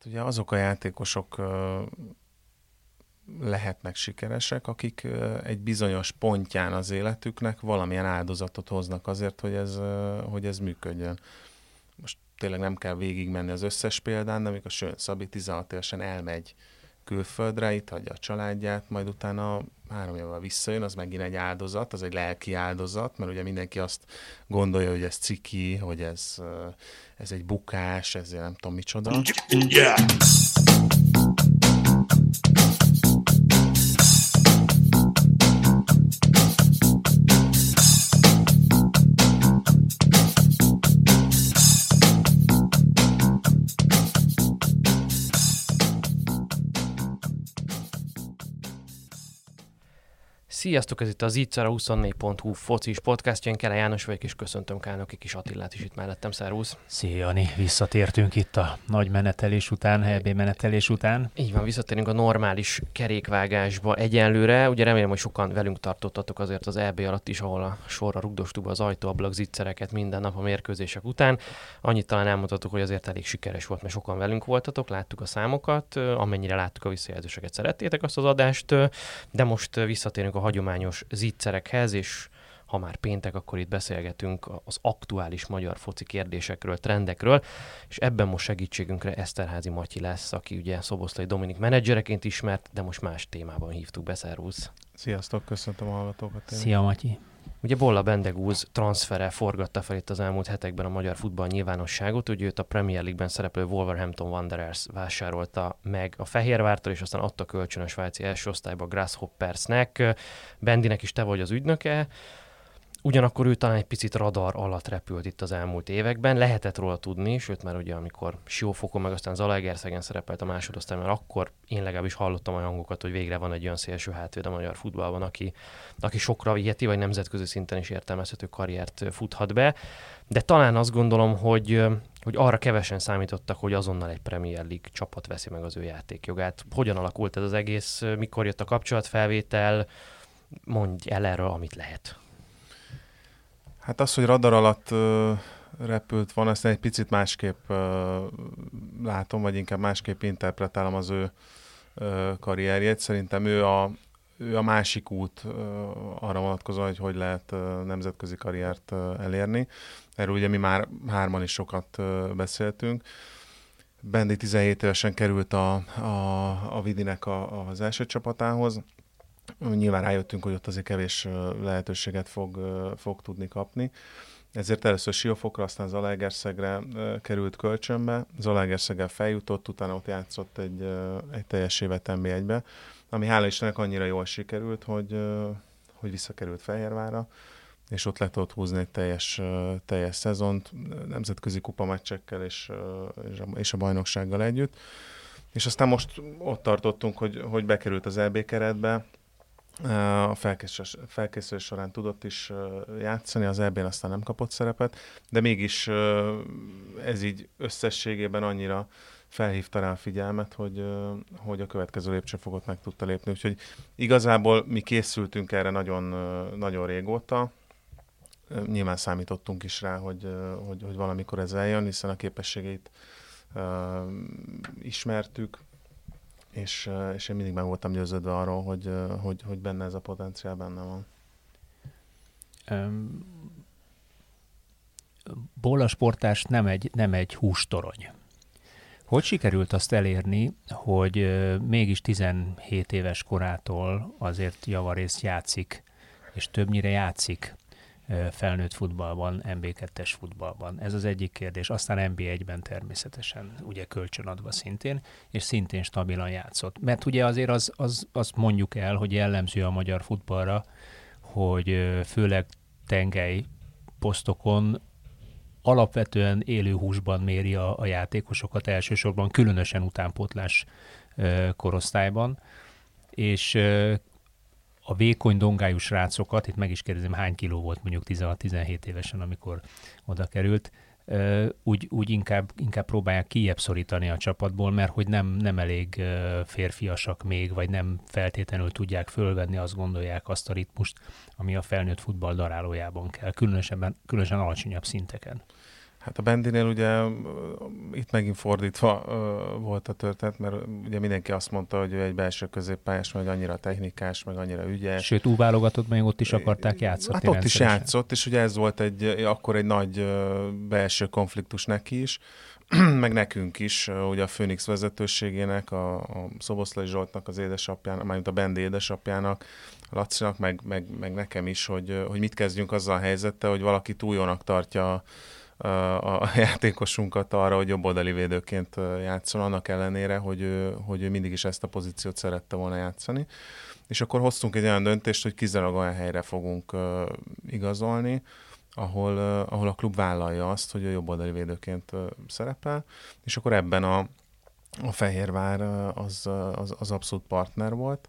Hát ugye azok a játékosok lehetnek sikeresek, akik egy bizonyos pontján az életüknek valamilyen áldozatot hoznak azért, hogy ez, hogy ez működjön. Most tényleg nem kell végigmenni az összes példán, de amikor Sön Szabi 16 évesen elmegy külföldre, itt hagyja a családját, majd utána három évvel visszajön, az megint egy áldozat, az egy lelki áldozat, mert ugye mindenki azt gondolja, hogy ez ciki, hogy ez, ez egy bukás, ez nem tudom micsoda. Yeah. Sziasztok, ez itt az a 24.hu focis podcastja. Én Kele János vagyok, és köszöntöm Kálnoki kis Attillát is itt mellettem. Szervusz! Szia, Jani! Visszatértünk itt a nagy menetelés után, HB menetelés után. Így van, visszatérünk a normális kerékvágásba egyenlőre. Ugye remélem, hogy sokan velünk tartottatok azért az EB alatt is, ahol a sorra rugdostuk az ajtóablak zicsereket minden nap a mérkőzések után. Annyit talán elmondhatok, hogy azért elég sikeres volt, mert sokan velünk voltatok, láttuk a számokat, amennyire láttuk a visszajelzéseket, szerettétek azt az adást, de most visszatérünk a hagyományos zicserekhez, és ha már péntek, akkor itt beszélgetünk az aktuális magyar foci kérdésekről, trendekről, és ebben most segítségünkre Eszterházi Matyi lesz, aki ugye Szoboszlai Dominik menedzsereként ismert, de most más témában hívtuk be, szervusz. Sziasztok, köszöntöm a hallgatókat. Szia Matyi. Ugye Bolla Bendegúz transfere forgatta fel itt az elmúlt hetekben a magyar futball nyilvánosságot, ugye őt a Premier League-ben szereplő Wolverhampton Wanderers vásárolta meg a Fehérvártól, és aztán adta kölcsön a svájci első osztályba Grasshoppersnek. Bendinek is te vagy az ügynöke, Ugyanakkor ő talán egy picit radar alatt repült itt az elmúlt években, lehetett róla tudni, sőt már ugye amikor Siófokon meg aztán Zalaegerszegen szerepelt a másodosztályban, akkor én legalábbis hallottam a hangokat, hogy végre van egy olyan szélső hátvéd a magyar futballban, aki, aki sokra viheti, vagy nemzetközi szinten is értelmezhető karriert futhat be. De talán azt gondolom, hogy, hogy arra kevesen számítottak, hogy azonnal egy Premier League csapat veszi meg az ő játékjogát. Hogyan alakult ez az egész, mikor jött a kapcsolatfelvétel, mondj el erről, amit lehet. Hát az, hogy radar alatt repült van, ezt egy picit másképp látom, vagy inkább másképp interpretálom az ő karrierjét. Szerintem ő a, ő a másik út arra vonatkozóan, hogy hogy lehet nemzetközi karriert elérni. Erről ugye mi már hárman is sokat beszéltünk. Bendi 17 évesen került a, a, a Vidinek a, az első csapatához, Nyilván rájöttünk, hogy ott azért kevés lehetőséget fog, fog tudni kapni. Ezért először Siófokra, aztán Zalaegerszegre került kölcsönbe. Zalaegerszeggel feljutott, utána ott játszott egy, egy teljes évet NB1-be, ami hála Istennek annyira jól sikerült, hogy, hogy visszakerült Fehérvára, és ott le tudott húzni egy teljes, teljes szezont, nemzetközi kupameccsekkel és, és, a, és a bajnoksággal együtt. És aztán most ott tartottunk, hogy, hogy bekerült az EB keretbe, a felkészülés, felkészülés során tudott is játszani, az eb aztán nem kapott szerepet, de mégis ez így összességében annyira felhívta rá a figyelmet, hogy, hogy a következő lépcsőfokot meg tudta lépni. Úgyhogy igazából mi készültünk erre nagyon, nagyon régóta, nyilván számítottunk is rá, hogy, hogy, hogy valamikor ez eljön, hiszen a képességeit ismertük, és, és én mindig meg voltam győződve arról, hogy, hogy, hogy benne ez a potenciál benne van. Um, Bola sportás nem egy, nem egy hústorony. Hogy sikerült azt elérni, hogy mégis 17 éves korától azért javarészt játszik, és többnyire játszik felnőtt futballban, MB2-es futballban. Ez az egyik kérdés. Aztán MB1-ben természetesen, ugye kölcsönadva szintén, és szintén stabilan játszott. Mert ugye azért az, az, azt mondjuk el, hogy jellemző a magyar futballra, hogy főleg tengely posztokon alapvetően élő húsban méri a, a játékosokat, elsősorban különösen utánpótlás korosztályban, és a vékony dongájú srácokat, itt meg is kérdezem, hány kiló volt mondjuk 16-17 évesen, amikor oda került, úgy, úgy inkább, inkább próbálják kijebb szorítani a csapatból, mert hogy nem, nem elég férfiasak még, vagy nem feltétlenül tudják fölvenni, azt gondolják azt a ritmust, ami a felnőtt futball darálójában kell, különösen, különösen alacsonyabb szinteken. Hát a Bendinél ugye itt megint fordítva volt a történet, mert ugye mindenki azt mondta, hogy ő egy belső középpályás, meg annyira technikás, meg annyira ügyes. Sőt, úgy válogatott, még ott is akarták játszani. Hát ott is játszott, és ugye ez volt egy, akkor egy nagy belső konfliktus neki is, meg nekünk is, ugye a Phoenix vezetőségének, a, a Szoboszlai Zsoltnak, az édesapjának, mármint a Bendi édesapjának, a Lacinak, meg, meg, meg nekem is, hogy, hogy mit kezdjünk azzal a helyzettel, hogy valaki túl jónak tartja a, a játékosunkat arra, hogy jobboldali védőként játszon, annak ellenére, hogy ő, hogy ő mindig is ezt a pozíciót szerette volna játszani. És akkor hoztunk egy olyan döntést, hogy kizárólag olyan helyre fogunk igazolni, ahol, ahol a klub vállalja azt, hogy a jobboldali védőként uh, szerepel, és akkor ebben a, a Fehérvár az, az, az abszolút partner volt,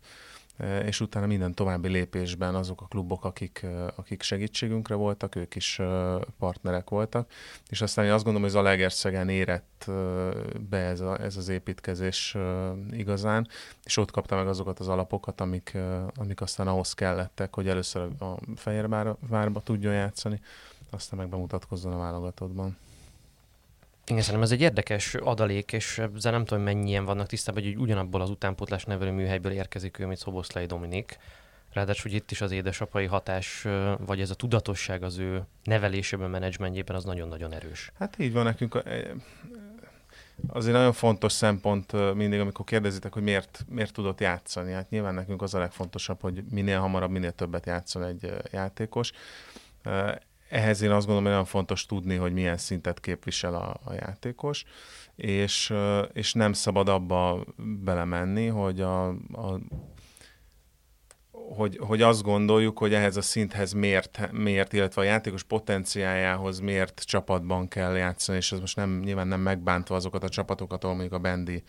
és utána minden további lépésben azok a klubok, akik, akik segítségünkre voltak, ők is partnerek voltak, és aztán én azt gondolom, hogy Zalaegerszegen érett be ez, a, ez az építkezés igazán, és ott kapta meg azokat az alapokat, amik, amik aztán ahhoz kellettek, hogy először a Fehérvárba tudjon játszani, aztán meg bemutatkozzon a válogatottban. Igen, szerintem ez egy érdekes adalék, és ezzel nem tudom, mennyien vannak tisztában, hogy ugyanabból az utánpótlás nevelő műhelyből érkezik ő, mint Szoboszlai Dominik. Ráadásul hogy itt is az édesapai hatás, vagy ez a tudatosság az ő nevelésében, menedzsmentjében az nagyon-nagyon erős. Hát így van nekünk. E, azért nagyon fontos szempont mindig, amikor kérdezitek, hogy miért, miért tudott játszani. Hát nyilván nekünk az a legfontosabb, hogy minél hamarabb, minél többet játszon egy játékos ehhez én azt gondolom, hogy nagyon fontos tudni, hogy milyen szintet képvisel a, a játékos, és, és nem szabad abba belemenni, hogy a, a hogy, hogy azt gondoljuk, hogy ehhez a szinthez miért, miért, illetve a játékos potenciájához miért csapatban kell játszani, és ez most nem, nyilván nem megbántva azokat a csapatokat, ahol mondjuk a Bendi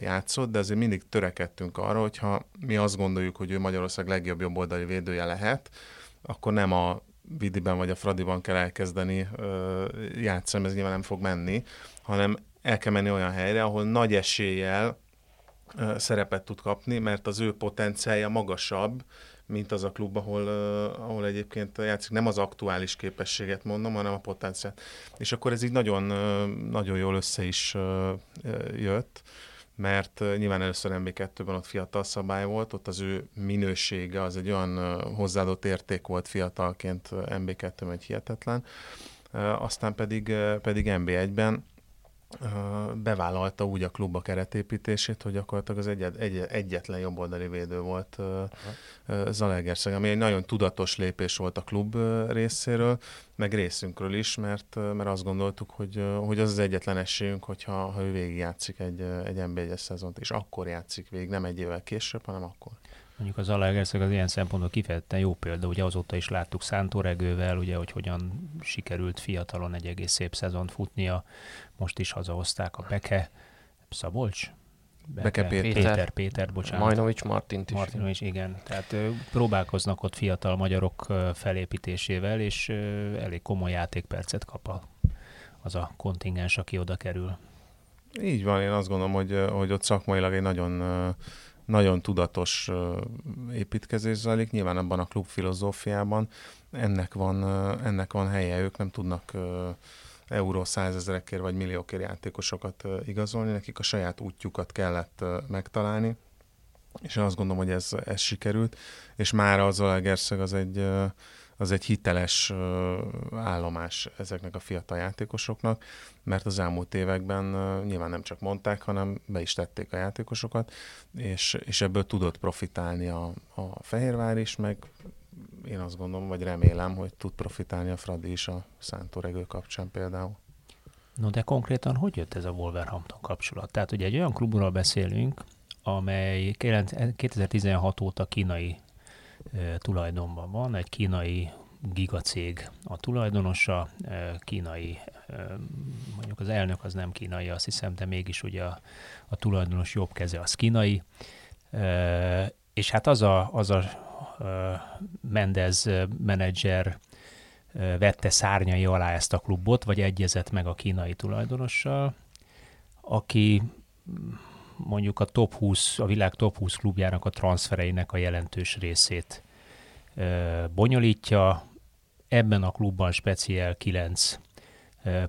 játszott, de azért mindig törekedtünk arra, hogyha mi azt gondoljuk, hogy ő Magyarország legjobb jobboldali védője lehet, akkor nem a Vidiben vagy a Fradiban kell elkezdeni játszani, ez nyilván nem fog menni, hanem el kell menni olyan helyre, ahol nagy eséllyel szerepet tud kapni, mert az ő potenciálja magasabb, mint az a klub, ahol, uh, ahol egyébként játszik. Nem az aktuális képességet mondom, hanem a potenciált. És akkor ez így nagyon, nagyon jól össze is jött mert nyilván először MB2-ben ott fiatal szabály volt, ott az ő minősége az egy olyan hozzáadott érték volt fiatalként MB2-ben, egy hihetetlen. Aztán pedig, pedig MB1-ben bevállalta úgy a klub a keretépítését, hogy gyakorlatilag az egyet, egy, egyetlen jobboldali védő volt uh, Zalaegerszeg, ami egy nagyon tudatos lépés volt a klub részéről, meg részünkről is, mert, mert azt gondoltuk, hogy, hogy az az egyetlen esélyünk, hogyha ha ő végigjátszik egy, egy NB1-es szezont, és akkor játszik végig, nem egy évvel később, hanem akkor. Mondjuk az Zalaegerszeg az ilyen szempontból kifejezetten jó példa, ugye azóta is láttuk Szántóregővel, ugye, hogy hogyan sikerült fiatalon egy egész szép szezont futnia, most is hazahozták a Beke, Szabolcs? Beke, Beke Péter. Péter, Péter, bocsánat. Majnovics Martint is. Martinovics, igen. Tehát ö, próbálkoznak ott fiatal magyarok ö, felépítésével, és ö, elég komoly játékpercet kap a, az a kontingens, aki oda kerül. Így van, én azt gondolom, hogy, hogy ott szakmailag egy nagyon nagyon tudatos építkezés zajlik, nyilván abban a klub filozófiában. Ennek van, ennek van helye, ők nem tudnak euró százezerekért vagy milliókért játékosokat igazolni, nekik a saját útjukat kellett megtalálni, és azt gondolom, hogy ez, ez sikerült, és már az Zalaegerszeg az egy az egy hiteles állomás ezeknek a fiatal játékosoknak, mert az elmúlt években nyilván nem csak mondták, hanem be is tették a játékosokat, és, és ebből tudott profitálni a, a Fehérvár is, meg én azt gondolom, vagy remélem, hogy tud profitálni a Fradi is a Szántóregő kapcsán például. No de konkrétan hogy jött ez a Wolverhampton kapcsolat? Tehát ugye egy olyan klubról beszélünk, amely 2016 óta kínai tulajdonban van, egy kínai gigacég a tulajdonosa, kínai, mondjuk az elnök az nem kínai, azt hiszem, de mégis ugye a, a tulajdonos jobb keze az kínai, és hát az a, az a Mendez menedzser vette szárnyai alá ezt a klubot, vagy egyezett meg a kínai tulajdonossal, aki mondjuk a top 20, a világ top 20 klubjának a transfereinek a jelentős részét bonyolítja. Ebben a klubban speciál 9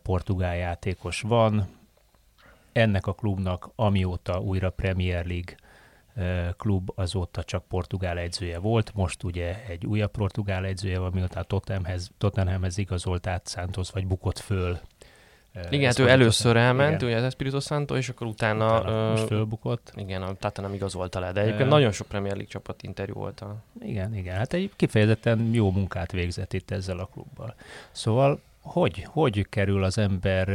portugál játékos van. Ennek a klubnak amióta újra Premier League klub azóta csak portugál edzője volt, most ugye egy újabb portugál edzője van, miután Tottenhamhez, Tottenhamhez igazolt át Santos, vagy bukott föl. Igen, hát ő először elment, igen. ugye az Espirito Santo, és akkor utána... utána most fölbukott. Igen, a Tottenham igazolta le, de egyébként uh, nagyon sok Premier League csapat interjú volt. A... Igen, igen, hát egy kifejezetten jó munkát végzett itt ezzel a klubbal. Szóval hogy, hogy kerül az ember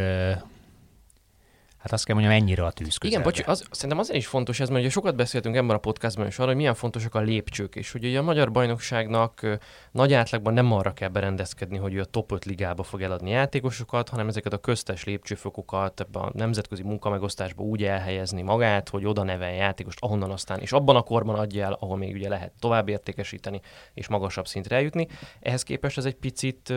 hát azt kell mondjam, ennyire a tűz közelbe. Igen, bocs, az, szerintem azért is fontos ez, mert ugye sokat beszéltünk ebben a podcastban is arra, hogy milyen fontosak a lépcsők, és hogy ugye a magyar bajnokságnak nagy átlagban nem arra kell berendezkedni, hogy ő a top 5 ligába fog eladni játékosokat, hanem ezeket a köztes lépcsőfokokat ebbe a nemzetközi munkamegosztásba úgy elhelyezni magát, hogy oda nevel játékost, ahonnan aztán, és abban a korban adja el, ahol még ugye lehet tovább értékesíteni, és magasabb szintre eljutni. Ehhez képest ez egy picit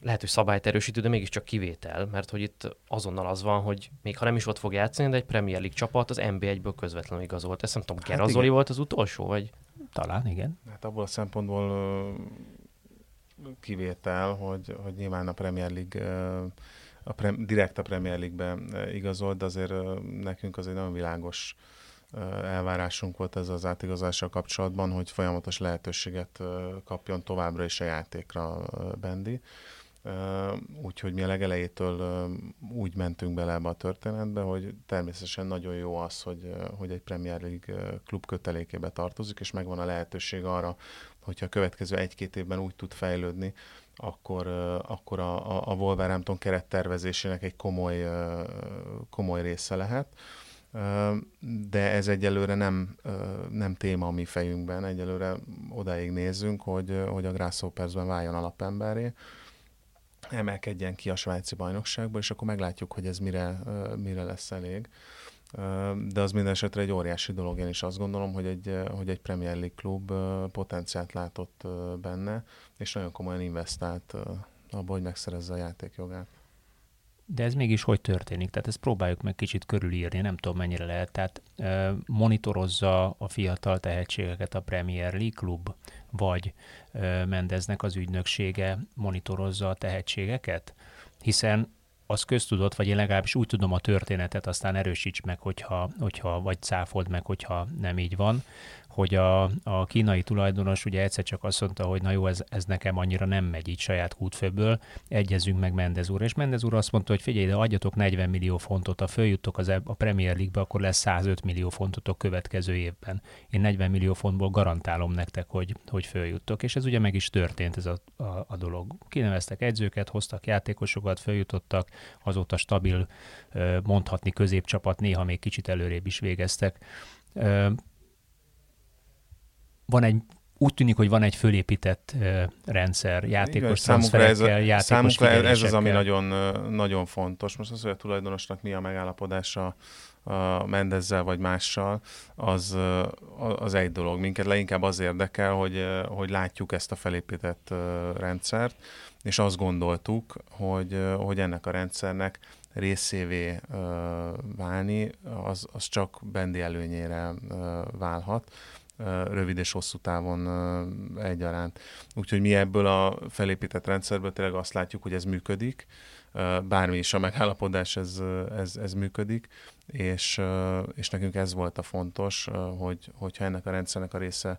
lehet, hogy szabályt erősítő, de mégiscsak kivétel, mert hogy itt azonnal az van, hogy még ha nem is ott fog játszani, de egy Premier League csapat az NB1-ből közvetlenül igazolt. Ezt nem tudom, hát Gerazoli volt az utolsó, vagy? Talán, igen. Hát abból a szempontból kivétel, hogy, hogy nyilván a Premier League a pre, direkt a Premier League-be igazolt, de azért nekünk az egy nagyon világos elvárásunk volt ez az átigazással kapcsolatban, hogy folyamatos lehetőséget kapjon továbbra is a játékra Bendi. Úgyhogy mi a legelejétől úgy mentünk bele ebbe a történetbe, hogy természetesen nagyon jó az, hogy, hogy egy Premier League klub kötelékébe tartozik, és megvan a lehetőség arra, hogyha a következő egy-két évben úgy tud fejlődni, akkor, akkor a, a Wolverhampton kerettervezésének egy komoly, komoly része lehet. De ez egyelőre nem, nem téma a mi fejünkben, egyelőre odáig nézzünk, hogy, hogy a Grasshoppersben váljon alapemberé, emelkedjen ki a svájci bajnokságba, és akkor meglátjuk, hogy ez mire, mire lesz elég. De az minden esetre egy óriási dolog, én is azt gondolom, hogy egy, hogy egy Premier League klub potenciált látott benne, és nagyon komolyan investált abba, hogy megszerezze a játékjogát. De ez mégis hogy történik? Tehát ezt próbáljuk meg kicsit körülírni, nem tudom mennyire lehet. Tehát monitorozza a fiatal tehetségeket a Premier League klub, vagy Mendeznek az ügynöksége monitorozza a tehetségeket? Hiszen az köztudott, vagy én legalábbis úgy tudom a történetet, aztán erősíts meg, hogyha, hogyha vagy cáfold meg, hogyha nem így van, hogy a, a kínai tulajdonos ugye egyszer csak azt mondta, hogy na jó, ez, ez nekem annyira nem megy így saját kútfőből, egyezünk meg Mendez úr. És Mendez úr azt mondta, hogy figyelj, de adjatok 40 millió fontot, ha följuttok az, a Premier League-be, akkor lesz 105 millió fontotok következő évben. Én 40 millió fontból garantálom nektek, hogy, hogy följuttok. És ez ugye meg is történt ez a, a, a dolog. Kineveztek edzőket, hoztak játékosokat, följutottak, azóta stabil, mondhatni középcsapat, néha még kicsit előrébb is végeztek van egy úgy tűnik, hogy van egy fölépített uh, rendszer, játékos a, játékos számunkra ez az, ami nagyon, nagyon fontos. Most az, hogy a tulajdonosnak mi a megállapodása a Mendezzel vagy mással, az, az egy dolog. Minket leginkább az érdekel, hogy, hogy látjuk ezt a felépített rendszert, és azt gondoltuk, hogy, hogy ennek a rendszernek részévé válni, az, az csak bendi előnyére válhat rövid és hosszú távon egyaránt. Úgyhogy mi ebből a felépített rendszerből tényleg azt látjuk, hogy ez működik, bármi is a megállapodás, ez, ez, ez működik, és, és nekünk ez volt a fontos, hogy, hogyha ennek a rendszernek a része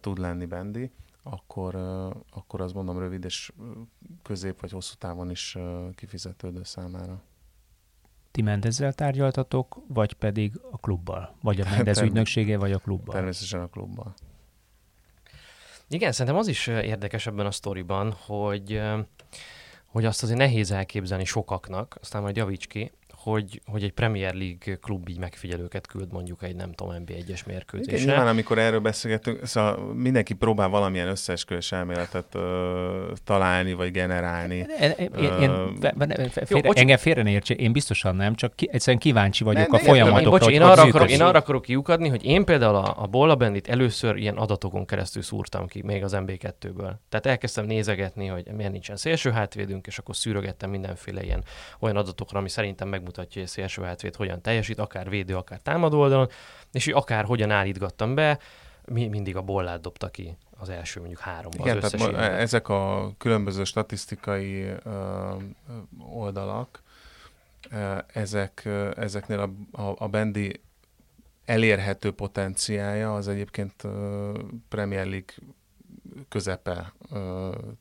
tud lenni bendi, akkor, akkor azt mondom rövid és közép vagy hosszú távon is kifizetődő számára. Ti Mendezzel tárgyaltatok, vagy pedig a klubbal? Vagy a Mendez ügynöksége, vagy a klubbal? Természetesen a klubbal. Igen, szerintem az is érdekes ebben a sztoriban, hogy, hogy azt azért nehéz elképzelni sokaknak, aztán majd javíts ki, hogy, hogy egy Premier League klub így megfigyelőket küld mondjuk egy nem tudom NB1-es mérkőzésre. Igen, nyilván amikor erről beszélgetünk, szóval mindenki próbál valamilyen összeesküvés elméletet ö, találni, vagy generálni. Engem félre ne értse, én biztosan nem, csak ki, egyszerűen kíváncsi vagyok ne, a folyamatokra. Én, én, arra akarok, én arra akarok kiukadni, hogy én például a, a Bolla Bandit először ilyen adatokon keresztül szúrtam ki, még az MB2-ből. Tehát elkezdtem nézegetni, hogy miért nincsen szélső hátvédünk, és akkor szűrögettem mindenféle ilyen olyan adatokra, ami szerintem megmutat mutatja, hogy szélső hátvéd hogyan teljesít, akár védő, akár támadó oldalon, és hogy akár hogyan állítgattam be, mi, mindig a bollát dobta ki az első mondjuk három Igen, az tehát ma, ezek a különböző statisztikai ö, oldalak, ezek, ezeknél a, a, a bendi elérhető potenciája az egyébként Premier League közepe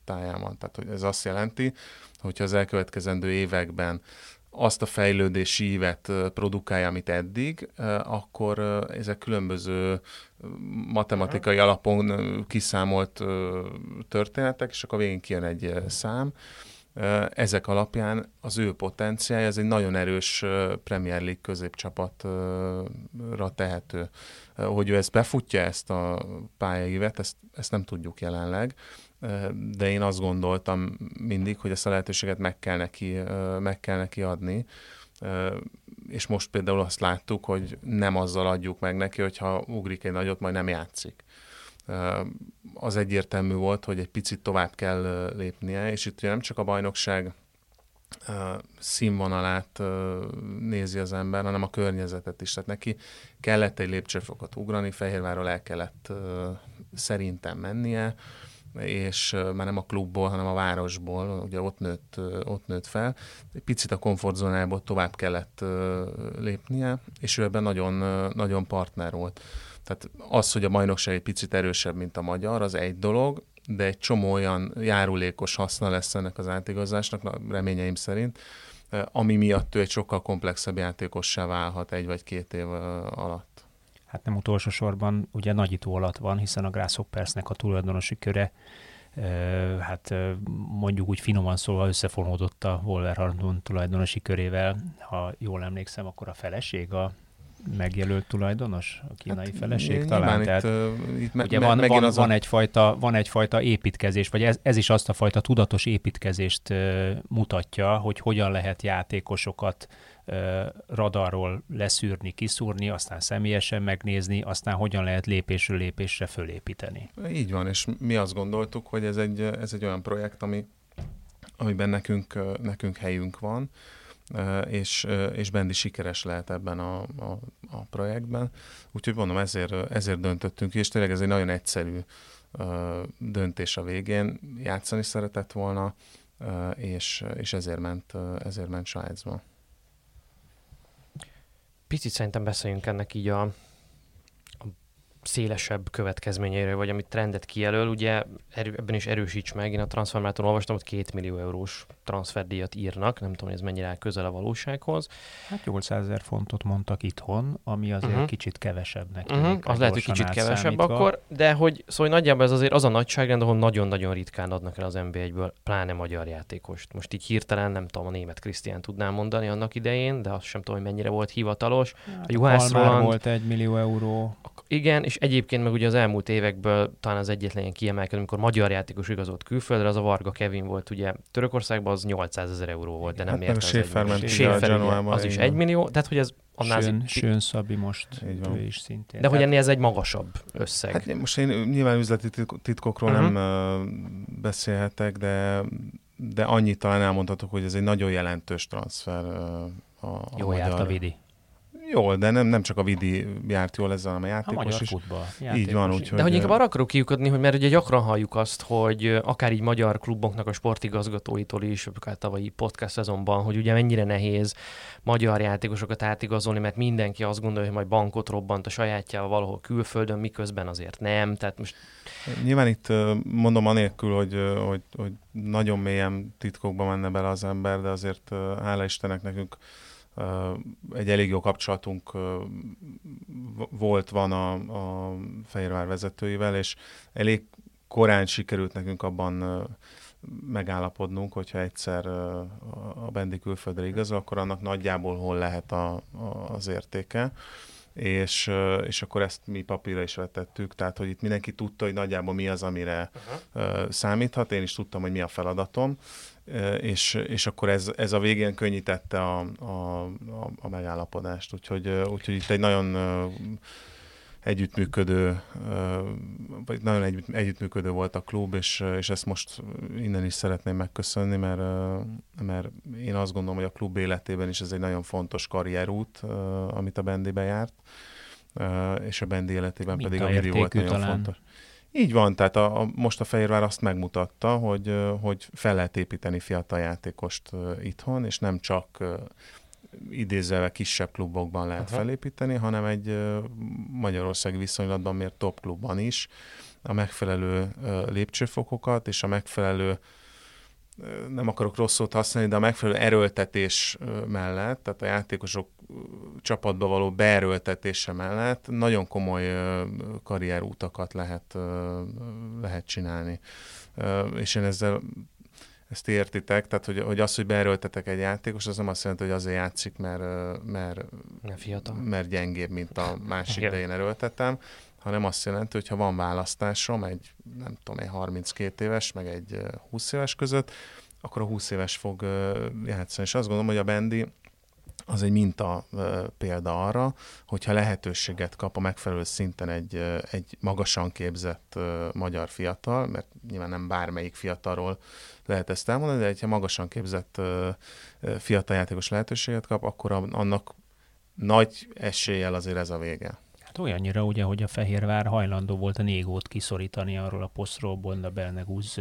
táján van. Tehát hogy ez azt jelenti, hogyha az elkövetkezendő években azt a fejlődési ívet produkálja, amit eddig, akkor ezek különböző matematikai alapon kiszámolt történetek, és akkor végén kijön egy szám. Ezek alapján az ő potenciálja, ez egy nagyon erős Premier League középcsapatra tehető. Hogy ő ezt befutja, ezt a pályaivet, ezt, ezt nem tudjuk jelenleg, de én azt gondoltam mindig, hogy ezt a lehetőséget meg kell neki, meg kell neki adni, és most például azt láttuk, hogy nem azzal adjuk meg neki, hogyha ugrik egy nagyot, majd nem játszik. Az egyértelmű volt, hogy egy picit tovább kell lépnie, és itt nem csak a bajnokság színvonalát nézi az ember, hanem a környezetet is. Tehát neki kellett egy lépcsőfokot ugrani, Fehérvárról el kellett szerintem mennie, és már nem a klubból, hanem a városból, ugye ott nőtt, ott nőtt fel. Egy picit a komfortzónából tovább kellett lépnie, és ő ebben nagyon, nagyon partner volt. Tehát az, hogy a bajnokság egy picit erősebb, mint a magyar, az egy dolog, de egy csomó olyan járulékos haszna lesz ennek az átigazásnak, reményeim szerint, ami miatt ő egy sokkal komplexebb játékossá válhat egy vagy két év alatt hát nem utolsó sorban ugye nagyító alatt van, hiszen a Grasshoppersnek a tulajdonosi köre hát mondjuk úgy finoman szólva összefonódott a Wolverhampton tulajdonosi körével. Ha jól emlékszem, akkor a feleség a megjelölt tulajdonos, a kínai hát, feleség talán. Tehát, itt, itt me- ugye van, van, az van, a... egyfajta, van egyfajta építkezés, vagy ez, ez is azt a fajta tudatos építkezést uh, mutatja, hogy hogyan lehet játékosokat radarról leszűrni, kiszúrni, aztán személyesen megnézni, aztán hogyan lehet lépésről lépésre fölépíteni. Így van, és mi azt gondoltuk, hogy ez egy, ez egy olyan projekt, ami, amiben nekünk, nekünk helyünk van, és, és Bendi sikeres lehet ebben a, a, a projektben. Úgyhogy mondom, ezért, ezért döntöttünk, és tényleg ez egy nagyon egyszerű döntés a végén. Játszani szeretett volna, és, és ezért ment, ezért ment Svájcba picit szerintem beszéljünk ennek így a, szélesebb következményeiről, vagy amit trendet kijelöl. Ugye ebben is erősíts meg, én a transformátoron olvastam, hogy két millió eurós transferdíjat írnak, nem tudom, hogy ez mennyire közel a valósághoz. Hát 800 ezer fontot mondtak itthon, ami azért uh-huh. kicsit kevesebbnek tűnik. Uh-huh. Az lehet, hogy kicsit kevesebb akkor, de hogy szóval nagyjából ez azért az a nagyságrend, ahol nagyon-nagyon ritkán adnak el az NB1-ből, pláne magyar játékost. Most így hirtelen nem tudom, a német Krisztián tudnám mondani annak idején, de azt sem tudom, hogy mennyire volt hivatalos. Hát, a Juhász Roland, volt egy millió euró. Igen, és egyébként meg ugye az elmúlt évekből talán az egyetlen ilyen kiemelkedő, amikor magyar játékos igazolt külföldre, az a Varga Kevin volt ugye Törökországban, az 800 ezer euró volt, de nem hát érte az Schäfer ment Schäfer, az is egy millió, tehát hogy ez annál Sön, az... Sön Szabi most ő is szintén. De hogy ennél ez egy magasabb összeg. Hát most én nyilván üzleti titkokról uh-huh. nem uh, beszélhetek, de de annyit talán elmondhatok, hogy ez egy nagyon jelentős transfer uh, a, a Jó magyar... járt a Vidi. Jól, de nem, nem csak a Vidi járt jól ezzel, hanem a játékos a magyar is. Futball, Így van, úgyhogy... De hogy inkább arra akarok kiukadni, hogy mert ugye gyakran halljuk azt, hogy akár így magyar kluboknak a sportigazgatóitól is, akár tavalyi podcast szezonban, hogy ugye mennyire nehéz magyar játékosokat átigazolni, mert mindenki azt gondolja, hogy majd bankot robbant a sajátjával valahol külföldön, miközben azért nem. Tehát most... Nyilván itt mondom anélkül, hogy, hogy, hogy nagyon mélyen titkokba menne bele az ember, de azért hála Istennek nekünk egy elég jó kapcsolatunk volt, van a, a Fehérvár vezetőivel, és elég korán sikerült nekünk abban megállapodnunk, hogyha egyszer a Bendi külföldre igazol, akkor annak nagyjából hol lehet a, a, az értéke. És, és akkor ezt mi papírra is vetettük, tehát hogy itt mindenki tudta, hogy nagyjából mi az, amire uh-huh. számíthat, én is tudtam, hogy mi a feladatom, és, és akkor ez, ez a végén könnyítette a, a, a, a megállapodást. Úgyhogy, úgyhogy itt egy nagyon együttműködő, vagy nagyon együtt, együttműködő volt a klub, és, és ezt most innen is szeretném megköszönni, mert, mert én azt gondolom, hogy a klub életében is ez egy nagyon fontos karrierút, amit a Bendibe járt és a Bendi életében pedig a Miri volt nagyon talán. fontos. Így van, tehát a, a, most a Fehérvár azt megmutatta, hogy, hogy fel lehet építeni fiatal játékost itthon, és nem csak idézve kisebb klubokban lehet Aha. felépíteni, hanem egy Magyarországi viszonylatban miért top klubban is a megfelelő lépcsőfokokat és a megfelelő nem akarok rossz szót használni, de a megfelelő erőltetés mellett, tehát a játékosok csapatba való beerőltetése mellett nagyon komoly karrierútakat lehet, lehet csinálni. És én ezzel ezt értitek, tehát hogy, hogy az, hogy beerőltetek egy játékos, az nem azt jelenti, hogy azért játszik, mert, mert, fiatal. mert gyengébb, mint a másik, de én erőltetem, hanem azt jelenti, hogy ha van választásom egy, nem tudom, egy 32 éves, meg egy 20 éves között, akkor a 20 éves fog játszani. És azt gondolom, hogy a Bendi az egy minta példa arra, hogyha lehetőséget kap a megfelelő szinten egy, egy magasan képzett magyar fiatal, mert nyilván nem bármelyik fiatalról lehet ezt elmondani, de ha magasan képzett fiatal játékos lehetőséget kap, akkor annak nagy eséllyel azért ez a vége. Hát olyannyira ugye, hogy a Fehérvár hajlandó volt a Négót kiszorítani arról a posztról Bonda Belnegúz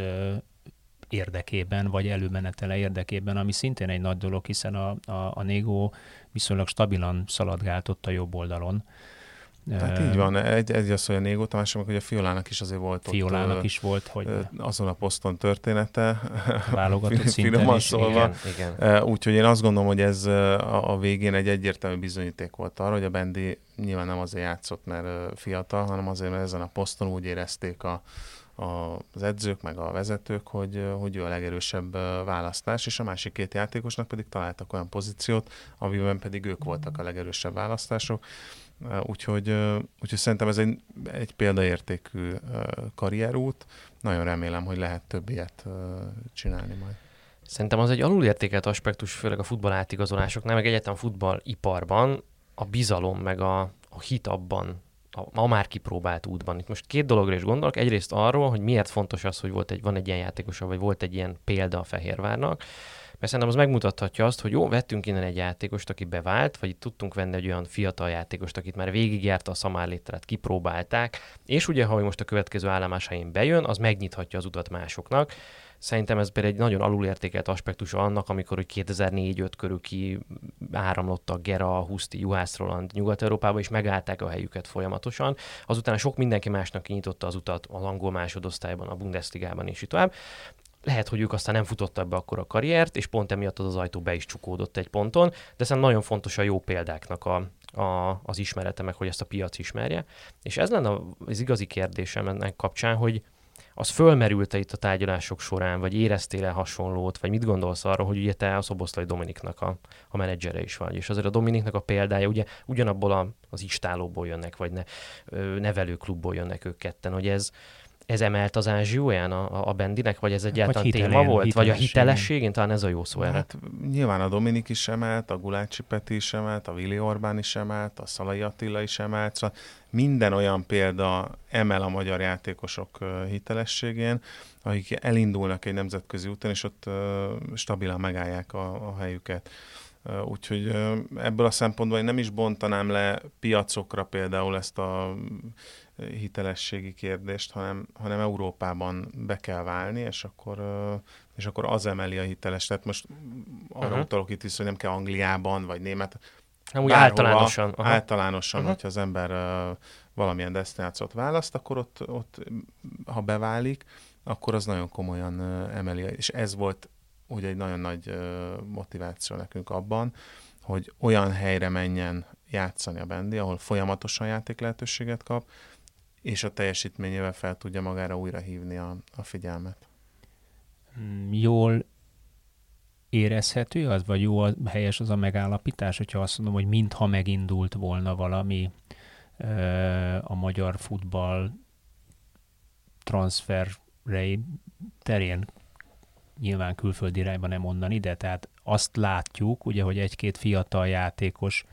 érdekében, vagy előmenetele érdekében, ami szintén egy nagy dolog, hiszen a, a, a Négó viszonylag stabilan szaladgált ott a jobb oldalon. Tehát így van, egy, egy az, hogy a Négó, a másik, hogy a Fiolának is azért volt Fiolának ott, is volt, hogy azon a poszton története, válogatott szinten is. Szólva. Igen, igen. Úgyhogy én azt gondolom, hogy ez a, a végén egy egyértelmű bizonyíték volt arra, hogy a Bendi nyilván nem azért játszott, mert fiatal, hanem azért, mert ezen a poszton úgy érezték a, az edzők, meg a vezetők, hogy, hogy ő a legerősebb választás, és a másik két játékosnak pedig találtak olyan pozíciót, amiben pedig ők voltak a legerősebb választások. Úgyhogy, úgyhogy szerintem ez egy, egy példaértékű karrierút. Nagyon remélem, hogy lehet több ilyet csinálni majd. Szerintem az egy alulértékelt aspektus, főleg a futball átigazolásoknál, meg egyetem futballiparban a bizalom, meg a, a hit abban, a, a már kipróbált útban. Itt most két dologra is gondolok. Egyrészt arról, hogy miért fontos az, hogy volt egy, van egy ilyen játékos, vagy volt egy ilyen példa a Fehérvárnak, mert szerintem az megmutathatja azt, hogy jó, vettünk innen egy játékost, aki bevált, vagy itt tudtunk venni egy olyan fiatal játékost, akit már végigjárta a szamárlétrát, kipróbálták, és ugye, ha most a következő állomás helyén bejön, az megnyithatja az utat másoknak. Szerintem ez például egy nagyon alulértékelt aspektus annak, amikor hogy 2004-5 körül ki áramlottak Gera, Huszti, Juhász Roland Nyugat-Európába, és megállták a helyüket folyamatosan. Azután sok mindenki másnak kinyitotta az utat az angol másodosztályban, a Bundesligában és így tovább lehet, hogy ők aztán nem futottak be akkor a karriert, és pont emiatt az, az ajtó be is csukódott egy ponton, de szerintem nagyon fontos a jó példáknak a, a, az ismerete, meg hogy ezt a piac ismerje. És ez lenne az igazi kérdésem ennek kapcsán, hogy az fölmerült-e itt a tárgyalások során, vagy éreztél-e hasonlót, vagy mit gondolsz arról, hogy ugye te a Szoboszlai Dominiknak a, a menedzsere is vagy, és azért a Dominiknak a példája ugye ugyanabból a, az istálóból jönnek, vagy ne, nevelőklubból jönnek ők ketten, hogy ez, ez emelt az ázsióján a, a Bendinek, vagy ez egyáltalán vagy hitelén, téma volt? Vagy a hitelességén? Talán ez a jó szó erre. Hát, nyilván a Dominik is emelt, a Gulácsi Peti is emelt, a Vili Orbán is emelt, a Szalai Attila is emelt, szóval minden olyan példa emel a magyar játékosok hitelességén, akik elindulnak egy nemzetközi úton, és ott stabilan megállják a, a helyüket. Úgyhogy ebből a szempontból én nem is bontanám le piacokra például ezt a hitelességi kérdést, hanem, hanem Európában be kell válni, és akkor, és akkor az emeli a hiteles. Tehát most arra uh-huh. utalok itt is, hogy nem kell Angliában, vagy német. Nem úgy általánosan. Aha. Általánosan, uh-huh. hogyha az ember valamilyen destinációt választ, akkor ott, ott, ha beválik, akkor az nagyon komolyan emeli. És ez volt ugye egy nagyon nagy motiváció nekünk abban, hogy olyan helyre menjen játszani a Bendi, ahol folyamatosan játék lehetőséget kap, és a teljesítményével fel tudja magára újra hívni a, a figyelmet. Mm, jól érezhető az, vagy jó, helyes az a megállapítás, hogyha azt mondom, hogy mintha megindult volna valami a magyar futball transferrei terén nyilván külföldi irányba nem onnan ide, tehát azt látjuk, ugye, hogy egy-két fiatal játékos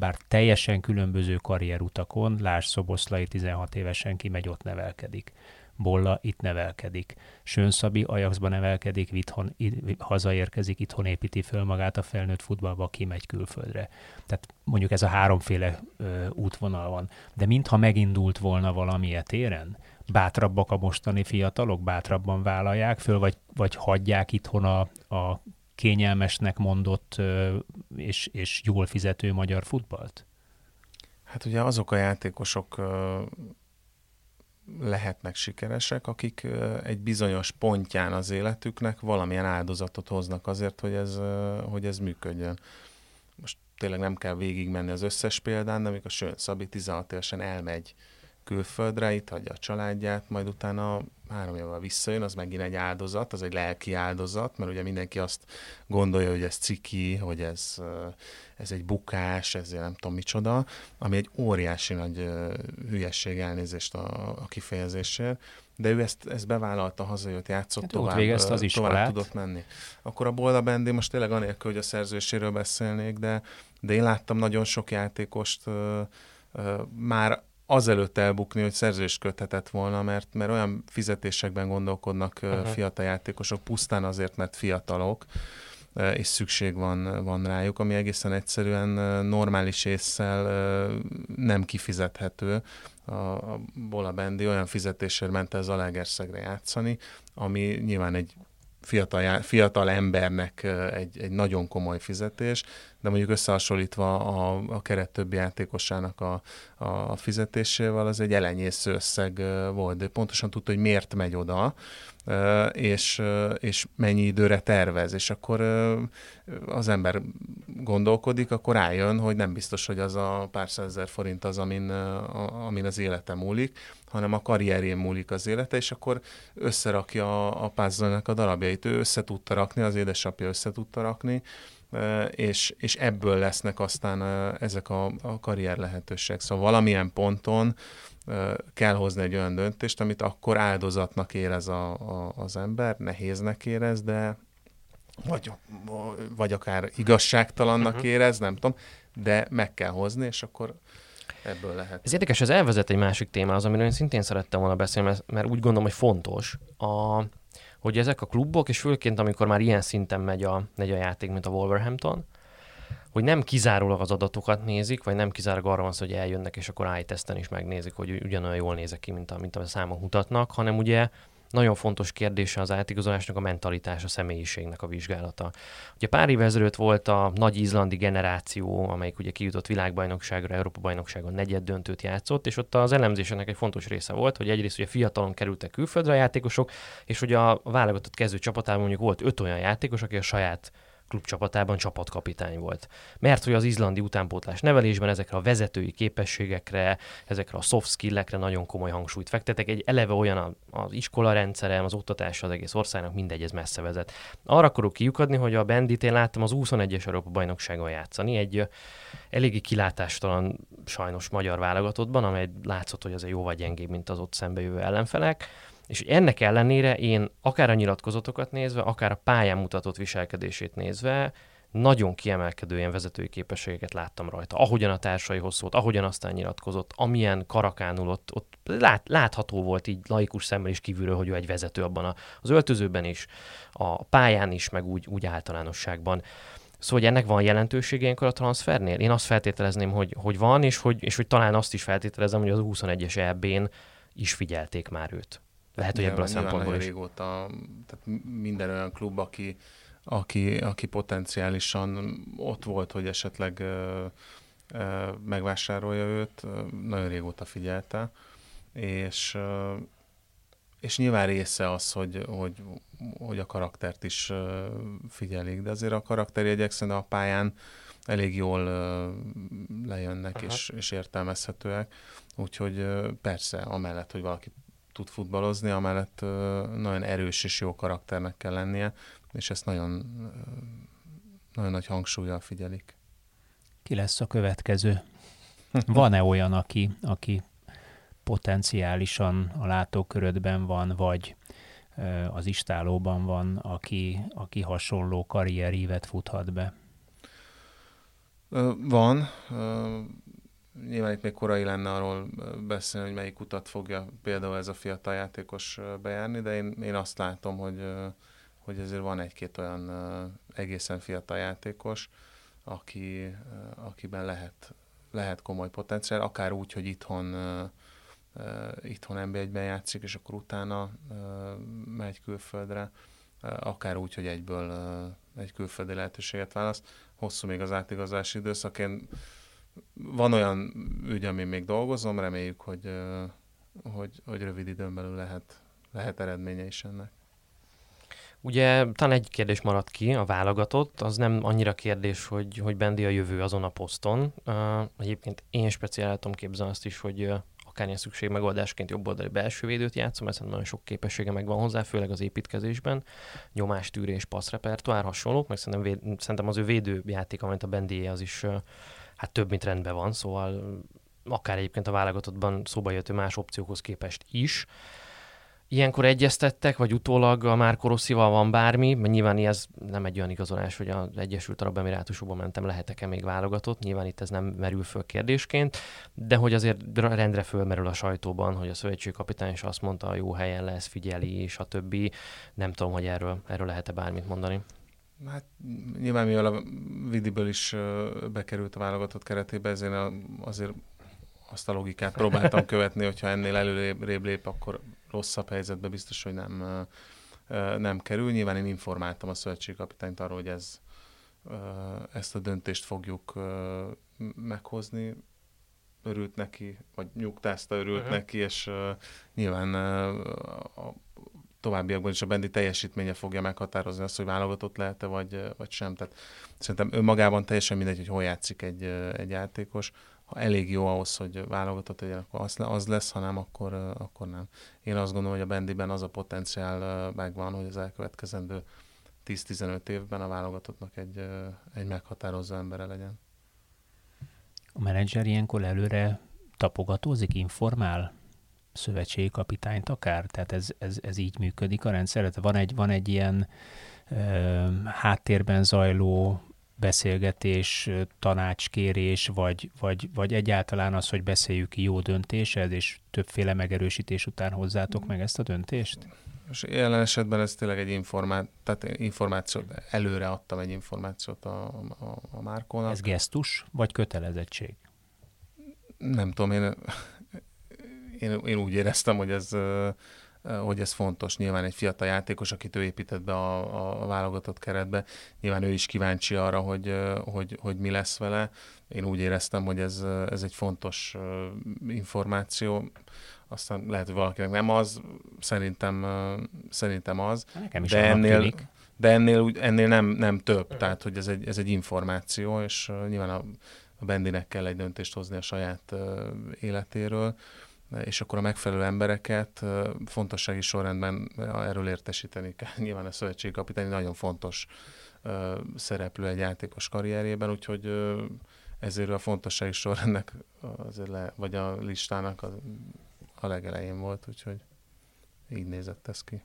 bár teljesen különböző karrierutakon, Lás Szoboszlai 16 évesen kimegy, ott nevelkedik. Bolla itt nevelkedik. Sönszabi Ajaxba nevelkedik, itthon, hazaérkezik, itthon építi föl magát a felnőtt futballba, kimegy külföldre. Tehát mondjuk ez a háromféle ö, útvonal van. De mintha megindult volna valami téren, bátrabbak a mostani fiatalok, bátrabban vállalják föl, vagy, vagy hagyják itthon a, a kényelmesnek mondott és, és jól fizető magyar futballt? Hát ugye azok a játékosok lehetnek sikeresek, akik egy bizonyos pontján az életüknek valamilyen áldozatot hoznak azért, hogy ez, hogy ez működjön. Most tényleg nem kell végigmenni az összes példán, de amikor Sőn Szabi 16 évesen elmegy külföldre, itt hagyja a családját, majd utána három évvel visszajön, az megint egy áldozat, az egy lelki áldozat, mert ugye mindenki azt gondolja, hogy ez ciki, hogy ez, ez egy bukás, ez nem tudom micsoda, ami egy óriási nagy hülyesség elnézést a, a kifejezésért, de ő ezt, ezt bevállalta, hazajött, játszott hát tovább, végezte az tovább tudott menni. Akkor a Bolda Bendi, most tényleg anélkül, hogy a szerzőséről beszélnék, de, de én láttam nagyon sok játékost már azelőtt elbukni, hogy szerződést köthetett volna, mert, mert olyan fizetésekben gondolkodnak uh-huh. fiatal játékosok, pusztán azért, mert fiatalok, és szükség van, van rájuk, ami egészen egyszerűen normális észsel nem kifizethető. A, a Bola Bendi olyan fizetésért ment ez a Legerszegre játszani, ami nyilván egy fiatal, fiatal embernek egy, egy nagyon komoly fizetés, de mondjuk összehasonlítva a, a keret többi játékosának a, a fizetésével, az egy elenyésző összeg volt, de pontosan tudta, hogy miért megy oda, és, és mennyi időre tervez, és akkor az ember gondolkodik, akkor rájön, hogy nem biztos, hogy az a pár százezer forint az, amin, amin az élete múlik, hanem a karrierjén múlik az élete, és akkor összerakja a puzzle a darabjait. Ő össze tudta rakni, az édesapja össze tudta rakni, és, és ebből lesznek aztán ezek a, a karrier lehetőségek. Szóval valamilyen ponton kell hozni egy olyan döntést, amit akkor áldozatnak érez a, a, az ember, nehéznek érez, de vagy, vagy akár igazságtalannak uh-huh. érez, nem tudom, de meg kell hozni, és akkor ebből lehet. Ez érdekes, ez elvezet egy másik témához, amiről én szintén szerettem volna beszélni, mert, mert úgy gondolom, hogy fontos, a, hogy ezek a klubok, és főként amikor már ilyen szinten megy a, megy a játék, mint a Wolverhampton, hogy nem kizárólag az adatokat nézik, vagy nem kizárólag arra van szó, hogy eljönnek, és akkor i is megnézik, hogy ugyanolyan jól nézek ki, mint a, mint a számok mutatnak, hanem ugye nagyon fontos kérdése az átigazolásnak a mentalitás, a személyiségnek a vizsgálata. Ugye pár évvel ezelőtt volt a nagy izlandi generáció, amelyik ugye kijutott világbajnokságra, Európa bajnokságon negyed döntőt játszott, és ott az elemzésének egy fontos része volt, hogy egyrészt ugye fiatalon kerültek külföldre a játékosok, és hogy a válogatott kezdő csapatában mondjuk volt öt olyan játékos, aki a saját klubcsapatában csapatkapitány volt. Mert hogy az izlandi utánpótlás nevelésben ezekre a vezetői képességekre, ezekre a soft skillekre nagyon komoly hangsúlyt fektetek. Egy eleve olyan az iskola rendszere, az oktatás az egész országnak mindegy, ez messze vezet. Arra akarok kiukadni, hogy a Bendit én láttam az 21-es Európa bajnokságon játszani, egy eléggé kilátástalan sajnos magyar válogatottban, amely látszott, hogy az egy jóval gyengébb, mint az ott szembejövő ellenfelek és ennek ellenére én akár a nyilatkozatokat nézve, akár a pályán mutatott viselkedését nézve, nagyon kiemelkedő ilyen vezetői képességeket láttam rajta. Ahogyan a társaihoz szólt, ahogyan aztán nyilatkozott, amilyen karakánul ott, ott lát, látható volt így laikus szemmel is kívülről, hogy ő egy vezető abban a, az öltözőben is, a pályán is, meg úgy, úgy általánosságban. Szóval, hogy ennek van jelentősége ilyenkor a transfernél? Én azt feltételezném, hogy, hogy van, és hogy, és hogy talán azt is feltételezem, hogy az 21-es EB-n is figyelték már őt. Lehet, hogy ebből a szempontból is. régóta, tehát minden olyan klub, aki, aki, aki potenciálisan ott volt, hogy esetleg ö, ö, megvásárolja őt, nagyon régóta figyelte, és ö, és nyilván része az, hogy, hogy, hogy a karaktert is figyelik, de azért a karakterjegyek szerintem a pályán elég jól lejönnek és, és értelmezhetőek. Úgyhogy persze, amellett, hogy valaki tud futballozni, amellett nagyon erős és jó karakternek kell lennie, és ezt nagyon, nagyon nagy hangsúlyjal figyelik. Ki lesz a következő? Van-e olyan, aki, aki potenciálisan a látókörödben van, vagy az istálóban van, aki, aki hasonló karrierívet futhat be? Van nyilván itt még korai lenne arról beszélni, hogy melyik utat fogja például ez a fiatal játékos bejárni, de én, én azt látom, hogy, hogy ezért van egy-két olyan egészen fiatal játékos, aki, akiben lehet, lehet komoly potenciál, akár úgy, hogy itthon itthon NB1-ben játszik, és akkor utána megy külföldre, akár úgy, hogy egyből egy külföldi lehetőséget választ. Hosszú még az átigazási időszak. Én van olyan ügy, ami még dolgozom, reméljük, hogy, hogy, hogy rövid időn belül lehet, lehet eredménye is ennek. Ugye talán egy kérdés maradt ki, a válogatott, az nem annyira kérdés, hogy, hogy Bendi a jövő azon a poszton. Uh, egyébként én speciál tudom képzelni azt is, hogy uh, akár ilyen szükség megoldásként jobb oldali belső védőt játszom, szerintem nagyon sok képessége megvan hozzá, főleg az építkezésben, nyomástűrés, passzrepertoár, hasonlók, meg szerintem, véd, szerintem az ő védőjáték, amit a Bendié, az is uh, hát több, mint rendben van, szóval akár egyébként a válogatottban szóba jött más opciókhoz képest is. Ilyenkor egyeztettek, vagy utólag a Márko Rosszival van bármi, mert nyilván ez nem egy olyan igazolás, hogy az Egyesült Arab Emirátusokban mentem, lehetek-e még válogatott, nyilván itt ez nem merül föl kérdésként, de hogy azért rendre fölmerül a sajtóban, hogy a szövetségkapitány is azt mondta, jó helyen lesz, figyeli, és a többi. Nem tudom, hogy erről, erről lehet-e bármit mondani. Hát nyilván mivel a Vidiből is bekerült a válogatott keretébe, ezért azért azt a logikát próbáltam követni, hogyha ennél előrébb lép, akkor rosszabb helyzetbe biztos, hogy nem, nem kerül. Nyilván én informáltam a szövetségkapitányt arról, hogy ez, ezt a döntést fogjuk meghozni. Örült neki, vagy nyugtázta, örült uh-huh. neki, és nyilván a továbbiakban is a bendi teljesítménye fogja meghatározni azt, hogy válogatott lehet-e, vagy, vagy sem. Tehát szerintem önmagában teljesen mindegy, hogy hol játszik egy, egy játékos. Ha elég jó ahhoz, hogy válogatott legyen, akkor az, az lesz, ha nem, akkor, akkor nem. Én azt gondolom, hogy a bendiben az a potenciál megvan, hogy az elkövetkezendő 10-15 évben a válogatottnak egy, egy meghatározó embere legyen. A menedzser ilyenkor előre tapogatózik, informál? Szövetségi kapitányt akár? Tehát ez, ez, ez így működik a rendszer? Van egy, van egy ilyen ö, háttérben zajló beszélgetés, tanácskérés, vagy, vagy, vagy egyáltalán az, hogy beszéljük ki jó döntésed, és többféle megerősítés után hozzátok meg ezt a döntést? És jelen esetben ez tényleg egy informá- tehát információt, előre adtam egy információt a, a, a Márkónak. Ez gesztus, vagy kötelezettség? Nem tudom, én én, én úgy éreztem, hogy ez, hogy ez fontos. Nyilván egy fiatal játékos, akit ő épített be a, a válogatott keretbe, nyilván ő is kíváncsi arra, hogy, hogy, hogy mi lesz vele. Én úgy éreztem, hogy ez, ez egy fontos információ. Aztán lehet, hogy valakinek nem az, szerintem, szerintem az. Nekem is de ennél, de ennél, ennél nem, nem több, tehát hogy ez egy, ez egy információ, és nyilván a, a Bendinek kell egy döntést hozni a saját életéről és akkor a megfelelő embereket fontossági sorrendben erről értesíteni kell. Nyilván a szövetségkapitány nagyon fontos szereplő egy játékos karrierjében, úgyhogy ezért a fontossági sorrendnek azért le, vagy a listának a, a legelején volt, úgyhogy így nézett ez ki.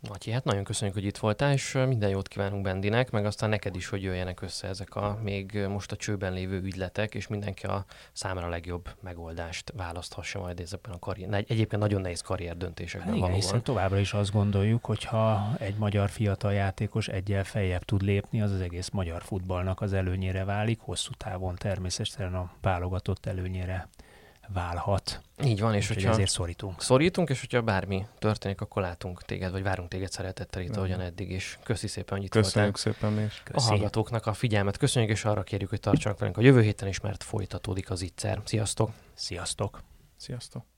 Matyi, hát nagyon köszönjük, hogy itt voltál, és minden jót kívánunk Bendinek, meg aztán neked is, hogy jöjjenek össze ezek a még most a csőben lévő ügyletek, és mindenki a számára a legjobb megoldást választhassa majd ezekben a karrier, egyébként nagyon nehéz karrier döntésekben. Hát igen, hiszen továbbra is azt gondoljuk, hogy ha egy magyar fiatal játékos egyel feljebb tud lépni, az az egész magyar futballnak az előnyére válik, hosszú távon természetesen a válogatott előnyére válhat. Így van, és hogyha ezért szorítunk. Szorítunk, és hogyha bármi történik, akkor látunk téged, vagy várunk téged szeretettel itt, ahogyan eddig is. Köszi szépen, hogy itt Köszönjük voltál. szépen is. A hallgatóknak a figyelmet köszönjük, és arra kérjük, hogy tartsanak velünk a jövő héten is, mert folytatódik az ittszer. Sziasztok! Sziasztok! Sziasztok!